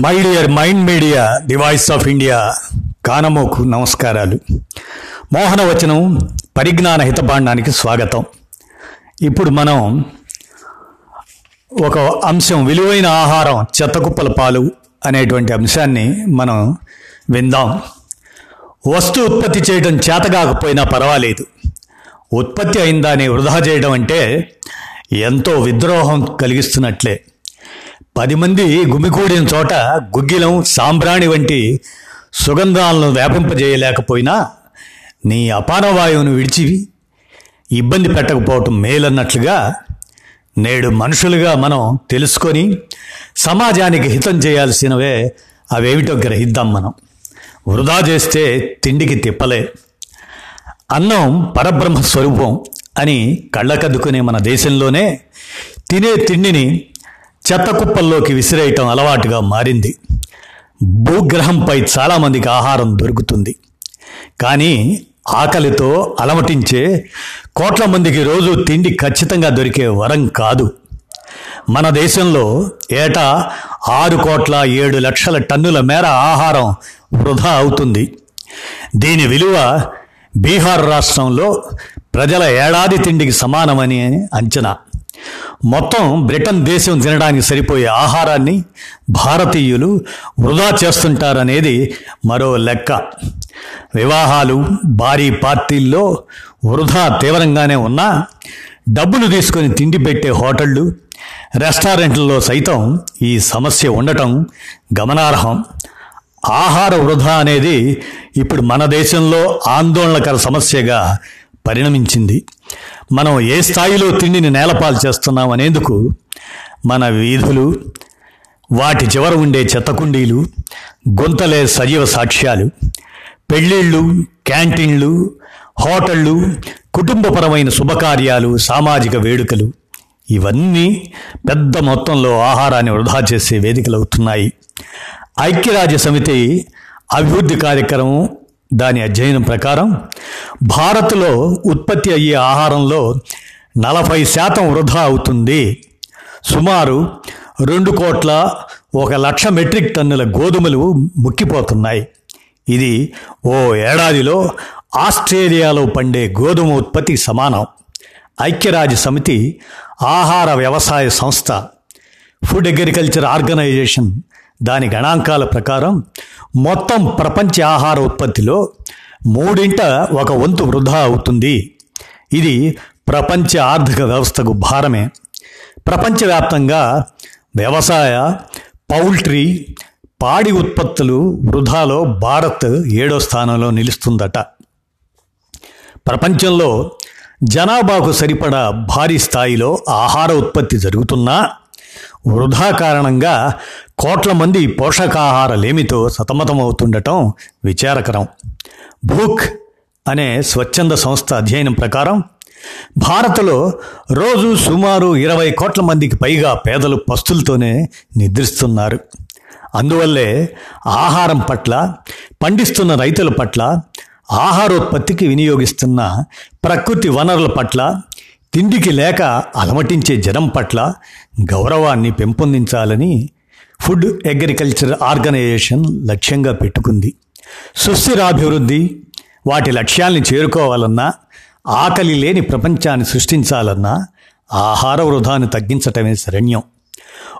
My dear mind media the voice of India కానమోకు నమస్కారాలు మోహనవచనం పరిజ్ఞాన హితపాండానికి స్వాగతం. ఇప్పుడు మనం ఒక అంశం విలువైన ఆహారం చెత్తకుప్పల పాలు అనేటువంటి అంశాన్ని మనం విందాం. వస్తు ఉత్పత్తి చేయడం చేతగాకపోయినా పర్వాలేదు. ఉత్పత్తి అయిందాన్ని వృధా చేయడం అంటే ఎంతో విద్రోహం కలిగిస్తున్నట్లే. పది మంది గుమికూడిన చోట గుగ్గిలం సాంబ్రాణి వంటి సుగంధాలను వ్యాపింపజేయలేకపోయినా నీ అపానవాయువును విడిచి ఇబ్బంది పెట్టకపోవటం మేలన్నట్లుగా నేడు మనుషులుగా మనం తెలుసుకొని సమాజానికి హితం చేయాల్సినవే అవేమిటో గ్రహిద్దాం మనం. వృధా చేస్తే తిండికి తిప్పలే. అన్నం పరబ్రహ్మ స్వరూపం అని కళ్ళకద్దుకునే మన దేశంలోనే తినే తిండిని చెత్త కుప్పల్లోకి విసిరేయటం అలవాటుగా మారింది. భూగ్రహంపై చాలామందికి ఆహారం దొరుకుతుంది. కానీ ఆకలితో అలమటించే కోట్ల మందికి రోజు తిండి ఖచ్చితంగా దొరికే వరం కాదు. మన దేశంలో ఏటా ఆరు కోట్ల ఏడు లక్షల టన్నుల మేర ఆహారం వృధా అవుతుంది. దీని విలువ బీహార్ రాష్ట్రంలో ప్రజల ఏడాది తిండికి సమానమని అంచనా. మొత్తం బ్రిటన్ దేశం తినడానికి సరిపోయే ఆహారాన్ని భారతీయులు వృధా చేస్తుంటారనేది మరో లెక్క. వివాహాలు భారీ పార్టీల్లో వృధా తీవ్రంగానే ఉన్నా డబ్బులు తీసుకొని తిండి పెట్టే హోటళ్ళు రెస్టారెంట్లలో సైతం ఈ సమస్య ఉండటం గమనార్హం. ఆహార వృధా అనేది ఇప్పుడు మన దేశంలో ఆందోళనకర సమస్యగా పరిణమించింది. మనం ఏ స్థాయిలో తిండిని నేలపాలు చేస్తున్నాం అనేందుకు మన వీధులు వాటి చివర ఉండే చెత్తకుండీలు గుంతలే సజీవ సాక్ష్యాలు పెళ్ళిళ్ళు క్యాంటీన్లు హోటళ్ళు కుటుంబపరమైన శుభకార్యాలు సామాజిక వేడుకలు ఇవన్నీ పెద్ద మొత్తంలో ఆహారాన్ని వృధా చేసే వేదికలవుతున్నాయి ఐక్యరాజ్య సమితి అభివృద్ధి కార్యక్రమం దాని అధ్యయనం ప్రకారం భారత్లో ఉత్పత్తి అయ్యే ఆహారంలో నలభై శాతం వృధా అవుతుంది. సుమారు రెండు కోట్ల ఒక లక్ష మెట్రిక్ టన్నుల గోధుమలు ముక్కిపోతున్నాయి. ఇది ఓ ఏడాదిలో ఆస్ట్రేలియాలో పండే గోధుమ ఉత్పత్తి సమానం. ఐక్యరాజ్య సమితి ఆహార వ్యవసాయ సంస్థ ఫుడ్ అగ్రికల్చర్ ఆర్గనైజేషన్ దాని గణాంకాల ప్రకారం మొత్తం ప్రపంచ ఆహార ఉత్పత్తిలో మూడింట ఒక వంతు వృధా అవుతుంది. ఇది ప్రపంచ ఆర్థిక వ్యవస్థకు భారమే. ప్రపంచవ్యాప్తంగా వ్యవసాయ పౌల్ట్రీ పాడి ఉత్పత్తులు వృధాలో భారత్ ఏడో స్థానంలో నిలుస్తుందట. ప్రపంచంలో జనాభాకు సరిపడా భారీ స్థాయిలో ఆహార ఉత్పత్తి జరుగుతున్నా వృధా కారణంగా కోట్ల మంది పోషకాహార లేమితో సతమతమవుతుండటం విచారకరం. భూక్ అనే స్వచ్ఛంద సంస్థ అధ్యయనం ప్రకారం భారత్లో రోజు సుమారు ఇరవై కోట్ల మందికి పైగా పేదలు పస్తులతోనే నిద్రిస్తున్నారు. అందువల్లే ఆహారం పట్ల పండిస్తున్న రైతుల పట్ల ఆహారోత్పత్తికి వినియోగిస్తున్న ప్రకృతి వనరుల పట్ల తిండికి లేక అలమటించే జనం పట్ల గౌరవాన్ని పెంపొందించాలని ఫుడ్ అగ్రికల్చర్ ఆర్గనైజేషన్ లక్ష్యంగా పెట్టుకుంది. సుస్థిరాభివృద్ధి వాటి లక్ష్యాల్ని చేరుకోవాలన్నా ఆకలి లేని ప్రపంచాన్ని సృష్టించాలన్నా ఆహార వృధాను తగ్గించటమే శరణ్యం.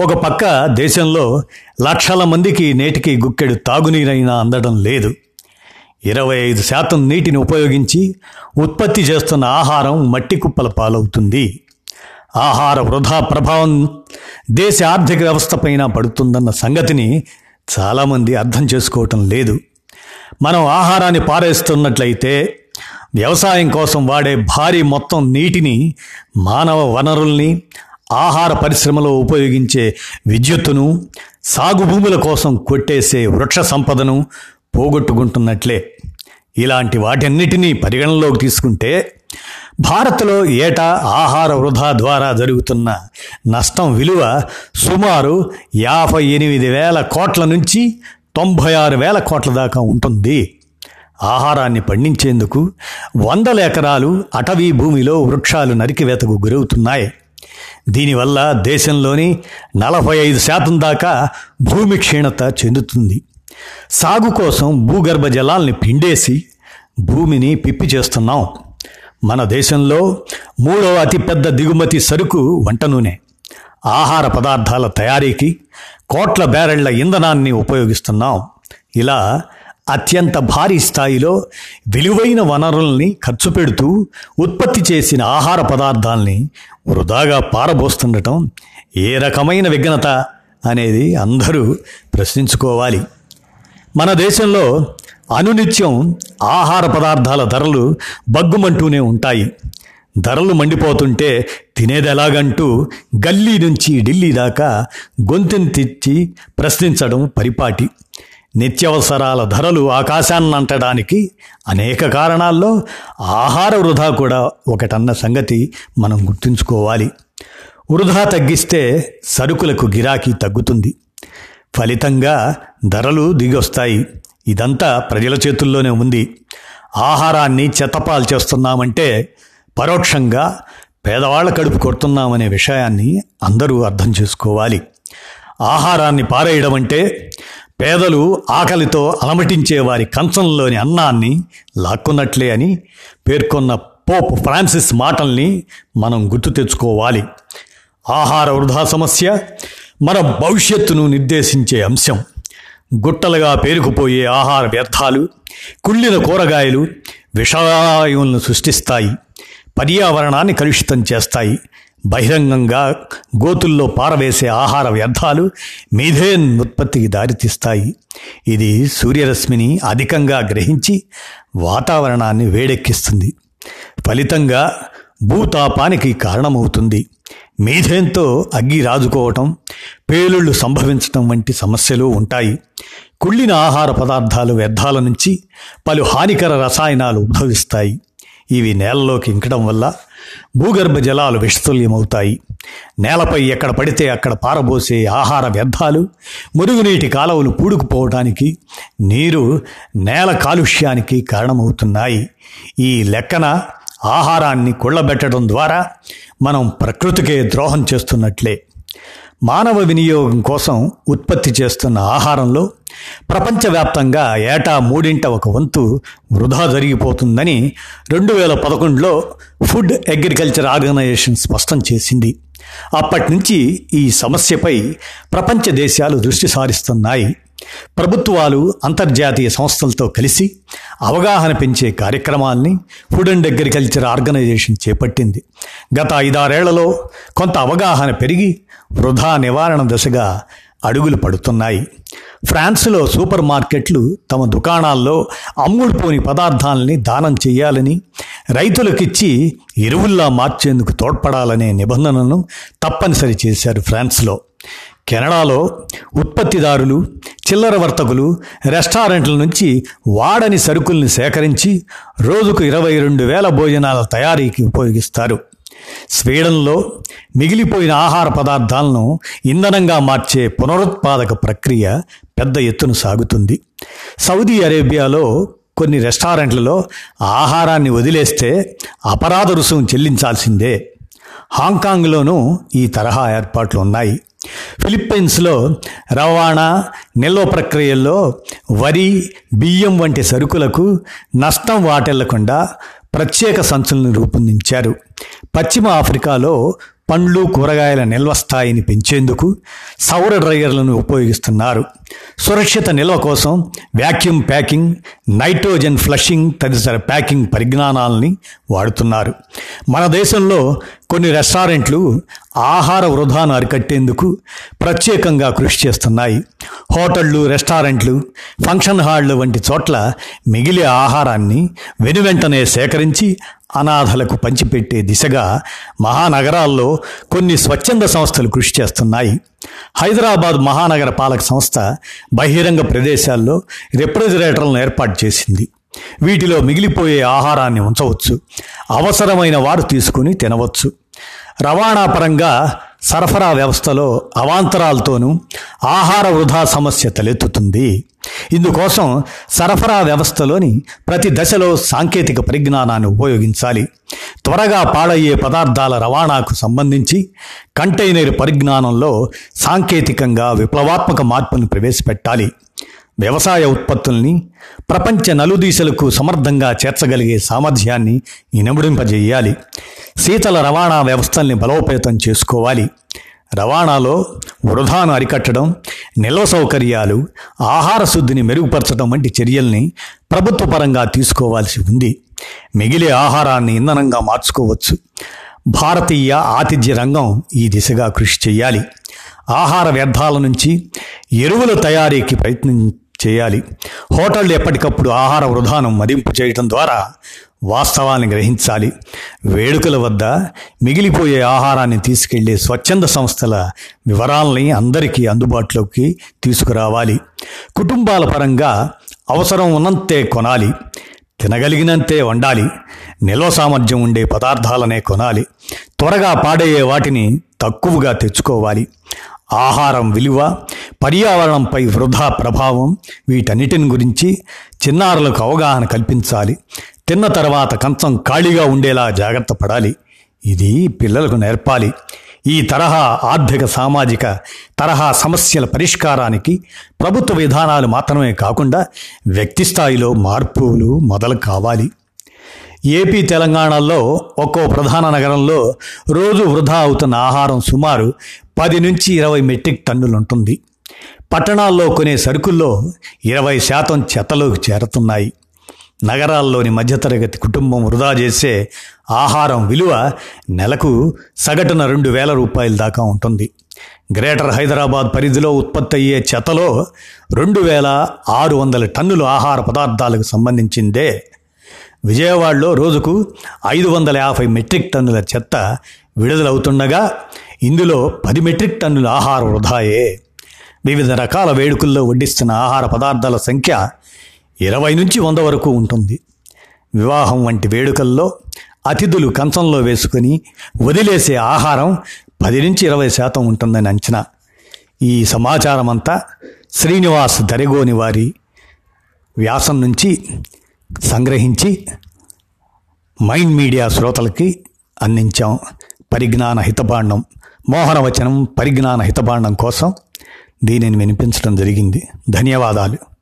ఒక పక్క దేశంలో లక్షల మందికి నేటికి గుక్కెడు తాగునీరైనా అందడం లేదు. ఇరవై ఐదు శాతం నీటిని ఉపయోగించి ఉత్పత్తి చేస్తున్న ఆహారం మట్టి కుప్పల పాలవుతుంది. ఆహార వృధా ప్రభావం దేశ ఆర్థిక వ్యవస్థపైన పడుతుందన్న సంగతిని చాలామంది అర్థం చేసుకోవటం లేదు. మనం ఆహారాన్ని పారేస్తున్నట్లయితే వ్యవసాయం కోసం వాడే భారీ మొత్తం నీటిని మానవ వనరుల్ని ఆహార పరిశ్రమలో ఉపయోగించే విద్యుత్తును సాగు భూముల కోసం కొట్టేసే వృక్ష సంపదను పోగొట్టుకుంటున్నట్లే. ఇలాంటి వాటన్నిటినీ పరిగణనలోకి తీసుకుంటే భారత్లో ఏటా ఆహార వృధా ద్వారా జరుగుతున్న నష్టం విలువ సుమారు యాభై ఎనిమిది వేల కోట్ల నుంచి తొంభై ఆరు వేల కోట్ల దాకా ఉంటుంది. ఆహారాన్ని పండించేందుకు వందల ఎకరాలు అటవీ భూమిలో వృక్షాలు నరికివేతకు గురవుతున్నాయి. దీనివల్ల దేశంలోని నలభై ఐదు శాతం దాకా భూమి క్షీణత చెందుతుంది. సాగు కోసం భూగర్భ జలాల్ని పిండేసి భూమిని పిప్పి చేస్తున్నాం. మన దేశంలో మూడవ అతిపెద్ద దిగుమతి సరుకు వంట నూనె. ఆహార పదార్థాల తయారీకి కోట్ల బ్యారెళ్ళ ఇంధనాన్ని ఉపయోగిస్తున్నాం. ఇలా అత్యంత భారీ స్థాయిలో విలువైన వనరుల్ని ఖర్చు పెడుతూ ఉత్పత్తి చేసిన ఆహార పదార్థాల్ని వృధాగా పారబోస్తుండటం ఏ రకమైన విఘ్నత అనేది అందరూ ప్రశ్నించుకోవాలి. మన దేశంలో అనునిత్యం ఆహార పదార్థాల ధరలు బగ్గుమంటూనే ఉంటాయి. ధరలు మండిపోతుంటే తినేది ఎలాగంటూ గల్లీ నుంచి ఢిల్లీ దాకా గొంతుని తెచ్చి ప్రశ్నించడం పరిపాటి. నిత్యావసరాల ధరలు ఆకాశాన్నంటడానికి అనేక కారణాల్లో ఆహార వృధా కూడా ఒకటన్న సంగతి మనం గుర్తుంచుకోవాలి. వృధా తగ్గిస్తే సరుకులకు గిరాకీ తగ్గుతుంది. ఫలితంగా ధరలు దిగొస్తాయి. ఇదంతా ప్రజల చేతుల్లోనే ఉంది. ఆహారాన్ని చెత్తపాలు చేస్తున్నామంటే పరోక్షంగా పేదవాళ్ళ కడుపు కొడుతున్నామనే విషయాన్ని అందరూ అర్థం చేసుకోవాలి. ఆహారాన్ని పారేయడం అంటే పేదలు ఆకలితో అలమటించే వారి కంచంలోని అన్నాన్ని లాక్కున్నట్లే అని పేర్కొన్న పోప్ ఫ్రాన్సిస్ మాటల్ని మనం గుర్తు తెచ్చుకోవాలి. ఆహార వృధా సమస్య మన భవిష్యత్తును నిర్దేశించే అంశం. గుట్టలుగా పేరుకుపోయే ఆహార వ్యర్థాలు కుళ్ళిన కూరగాయలు విషవాయువులను సృష్టిస్తాయి పర్యావరణాన్ని కలుషితం చేస్తాయి. బహిరంగంగా గోతుల్లో పారవేసే ఆహార వ్యర్థాలు మీథేన్ ఉత్పత్తికి దారితీస్తాయి. ఇది సూర్యరశ్మిని అధికంగా గ్రహించి వాతావరణాన్ని వేడెక్కిస్తుంది. ఫలితంగా భూతాపానికి కారణమవుతుంది. మీథేన్తో అగ్గి రాజుకోవటం పేలుళ్ళు సంభవించటం వంటి సమస్యలు ఉంటాయి. కుళ్ళిన ఆహార పదార్థాలు వ్యర్థాల నుంచి పలు హానికర రసాయనాలు ఉద్భవిస్తాయి. ఇవి నేలలోకి ఇంకడం వల్ల భూగర్భ జలాలు విషతుల్యమవుతాయి. నేలపై ఎక్కడ పడితే అక్కడ పారబోసే ఆహార వ్యర్థాలు మురుగునీటి కాలువలు పూడుకుపోవటానికి నీరు నేల కాలుష్యానికి కారణమవుతున్నాయి. ఈ లెక్కన ఆహారాన్ని కుళ్ళబెట్టడం ద్వారా మనం ప్రకృతికే ద్రోహం చేస్తున్నట్లే. మానవ వినియోగం కోసం ఉత్పత్తి చేస్తున్న ఆహారంలో ప్రపంచవ్యాప్తంగా ఏటా మూడింట ఒక వంతు వృధా జరిగిపోతుందని రెండు వేల పదకొండులో ఫుడ్ అగ్రికల్చర్ ఆర్గనైజేషన్ స్పష్టం చేసింది. అప్పటి నుంచి ఈ సమస్యపై ప్రపంచ దేశాలు దృష్టి సారిస్తున్నాయి. ప్రభుత్వాలు అంతర్జాతీయ సంస్థలతో కలిసి అవగాహన పెంచే కార్యక్రమాల్ని ఫుడ్ అండ్ అగ్రికల్చర్ ఆర్గనైజేషన్ చేపట్టింది. గత ఐదారేళ్ళలో కొంత అవగాహన పెరిగి వృధా నివారణ దశగా అడుగులు పడుతున్నాయి. ఫ్రాన్స్లో సూపర్ మార్కెట్లు తమ దుకాణాల్లో అమ్ముడుపోని పదార్థాలని దానం చేయాలని రైతులకిచ్చి ఎరువుల్లా మార్చేందుకు తోడ్పడాలనే నిబంధనను తప్పనిసరి చేశారు ఫ్రాన్స్లో. కెనడాలో ఉత్పత్తిదారులు చిల్లర వర్తకులు రెస్టారెంట్ల నుంచి వాడని సరుకుల్ని సేకరించి రోజుకు ఇరవై రెండు వేల భోజనాల తయారీకి ఉపయోగిస్తారు. స్వీడన్లో మిగిలిపోయిన ఆహార పదార్థాలను ఇంధనంగా మార్చే పునరుత్పాదక ప్రక్రియ పెద్ద ఎత్తున సాగుతుంది. సౌదీ అరేబియాలో కొన్ని రెస్టారెంట్లలో ఆహారాన్ని వదిలేస్తే అపరాధ రుసుము చెల్లించాల్సిందే. హాంకాంగ్లోనూ ఈ తరహా ఏర్పాట్లు ఉన్నాయి. ఫిలిప్పైన్స్లో రవాణా నిల్వ ప్రక్రియల్లో వరి బియ్యం వంటి సరుకులకు నష్టం వాటిల్లకుండా ప్రత్యేక సంచులను రూపొందించారు. పశ్చిమ ఆఫ్రికాలో పండ్లు కూరగాయల నిల్వ స్థాయిని పెంచేందుకు సౌర డ్రైయర్లను ఉపయోగిస్తున్నారు. సురక్షిత నిల్వ కోసం వ్యాక్యూమ్ ప్యాకింగ్ నైట్రోజన్ ఫ్లషింగ్ తదితర ప్యాకింగ్ పరిజ్ఞానాలని వాడుతున్నారు. మన దేశంలో కొన్ని రెస్టారెంట్లు ఆహార వృధాను అరికట్టేందుకు ప్రత్యేకంగా కృషి చేస్తున్నాయి. హోటళ్ళు రెస్టారెంట్లు ఫంక్షన్ హాళ్ళు వంటి చోట్ల మిగిలే ఆహారాన్ని వెనువెంటనే సేకరించి అనాథలకు పంచిపెట్టే దిశగా మహానగరాల్లో కొన్ని స్వచ్ఛంద సంస్థలు కృషి చేస్తున్నాయి. హైదరాబాద్ మహానగర పాలక సంస్థ బహిరంగ ప్రదేశాల్లో రిఫ్రిజిరేటర్లను ఏర్పాటు చేసింది. వీటిలో మిగిలిపోయే ఆహారాన్ని ఉంచవచ్చు. అవసరమైన వారు తీసుకుని తినవచ్చు. రవాణా పరంగా సరఫరా వ్యవస్థలో అవాంతరాలతోనూ ఆహార వృధా సమస్య తలెత్తుతుంది. ఇందుకోసం సరఫరా వ్యవస్థలోని ప్రతి దశలో సాంకేతిక పరిజ్ఞానాన్ని ఉపయోగించాలి. త్వరగా పాడయ్యే పదార్థాల రవాణాకు సంబంధించి కంటైనర్ పరిజ్ఞానంలో సాంకేతికంగా విప్లవాత్మక మార్పును ప్రవేశపెట్టాలి. వ్యవసాయ ఉత్పత్తుల్ని ప్రపంచ నలుదీశలకు సమర్థంగా చేర్చగలిగే సామర్థ్యాన్ని ఇనబడింపజేయాలి. శీతల రవాణా వ్యవస్థల్ని బలోపేతం చేసుకోవాలి. రవాణాలో వృధాను అరికట్టడం నిల్వ సౌకర్యాలు ఆహార శుద్ధిని మెరుగుపరచడం వంటి చర్యల్ని ప్రభుత్వ పరంగా తీసుకోవాల్సి ఉంది. మిగిలే ఆహారాన్ని ఇంధనంగా మార్చుకోవచ్చు. భారతీయ ఆతిథ్య రంగం ఈ దిశగా కృషి చేయాలి. ఆహార వ్యర్థాల నుంచి ఎరువుల తయారీకి ప్రయత్నం చేయాలి. హోటళ్ళు ఎప్పటికప్పుడు ఆహార వృధానం మదింపు చేయటం ద్వారా వాస్తవాన్ని గ్రహించాలి. వేడుకల వద్ద మిగిలిపోయే ఆహారాన్ని తీసుకెళ్ళే స్వచ్ఛంద సంస్థల వివరాలని అందరికీ అందుబాటులోకి తీసుకురావాలి. కుటుంబాల పరంగా అవసరం ఉన్నంతే కొనాలి. తినగలిగినంతే వండాలి. నిల్వ సామర్థ్యం ఉండే పదార్థాలనే కొనాలి. త్వరగా పాడయ్యే వాటిని తక్కువగా తెచ్చుకోవాలి. ఆహారం విలువ పర్యావరణంపై వృధా ప్రభావం వీటన్నిటిని గురించి చిన్నారులకు అవగాహన కల్పించాలి. తిన్న తర్వాత కంచం ఖాళీగా ఉండేలా జాగ్రత్త పడాలి. ఇది పిల్లలకు నేర్పాలి. ఈ తరహా ఆర్థిక సామాజిక తరహా సమస్యల పరిష్కారానికి ప్రభుత్వ విధానాలు మాత్రమే కాకుండా వ్యక్తి స్థాయిలో మార్పులు మొదలు కావాలి. ఏపీ తెలంగాణలో ఒక్కో ప్రధాన నగరంలో రోజు వృధా అవుతున్న ఆహారం సుమారు పది నుంచి ఇరవై మెట్రిక్ టన్నులు ఉంటుంది పట్టణాల్లో కొనే సరుకుల్లో ఇరవై శాతం చెత్తలోకి చేరుతున్నాయి. నగరాల్లోని మధ్యతరగతి కుటుంబం వృధా చేసే ఆహారం విలువ నెలకు సగటున రెండు వేల రూపాయల దాకా ఉంటుంది. గ్రేటర్ హైదరాబాద్ పరిధిలో ఉత్పత్తి అయ్యే చెత్తలో రెండు వేల ఆరు వందల టన్నులు ఆహార పదార్థాలకు సంబంధించిందే. విజయవాడలో రోజుకు ఐదు వందల యాభై మెట్రిక్ టన్నుల చెత్త విడుదలవుతుండగా ఇందులో పది మెట్రిక్ టన్నుల ఆహార వృధాయే. వివిధ రకాల వేడుకల్లో వడ్డిస్తున్న ఆహార పదార్థాల సంఖ్య ఇరవై నుంచి వంద వరకు ఉంటుంది. వివాహం వంటి వేడుకల్లో అతిథులు కంచంలో వేసుకుని వదిలేసే ఆహారం పది నుంచి ఇరవై శాతం ఉంటుందని అంచనా. ఈ సమాచారం అంతా శ్రీనివాస్ దరిగోని వారి వ్యాసం నుంచి సంగ్రహించి మైండ్ మీడియా శ్రోతలకి అందించాం. పరిజ్ఞాన హితబాండం మోహనవచనం పరిజ్ఞాన హితబాండం కోసం దీనిని వినిపించడం జరిగింది. ధన్యవాదాలు.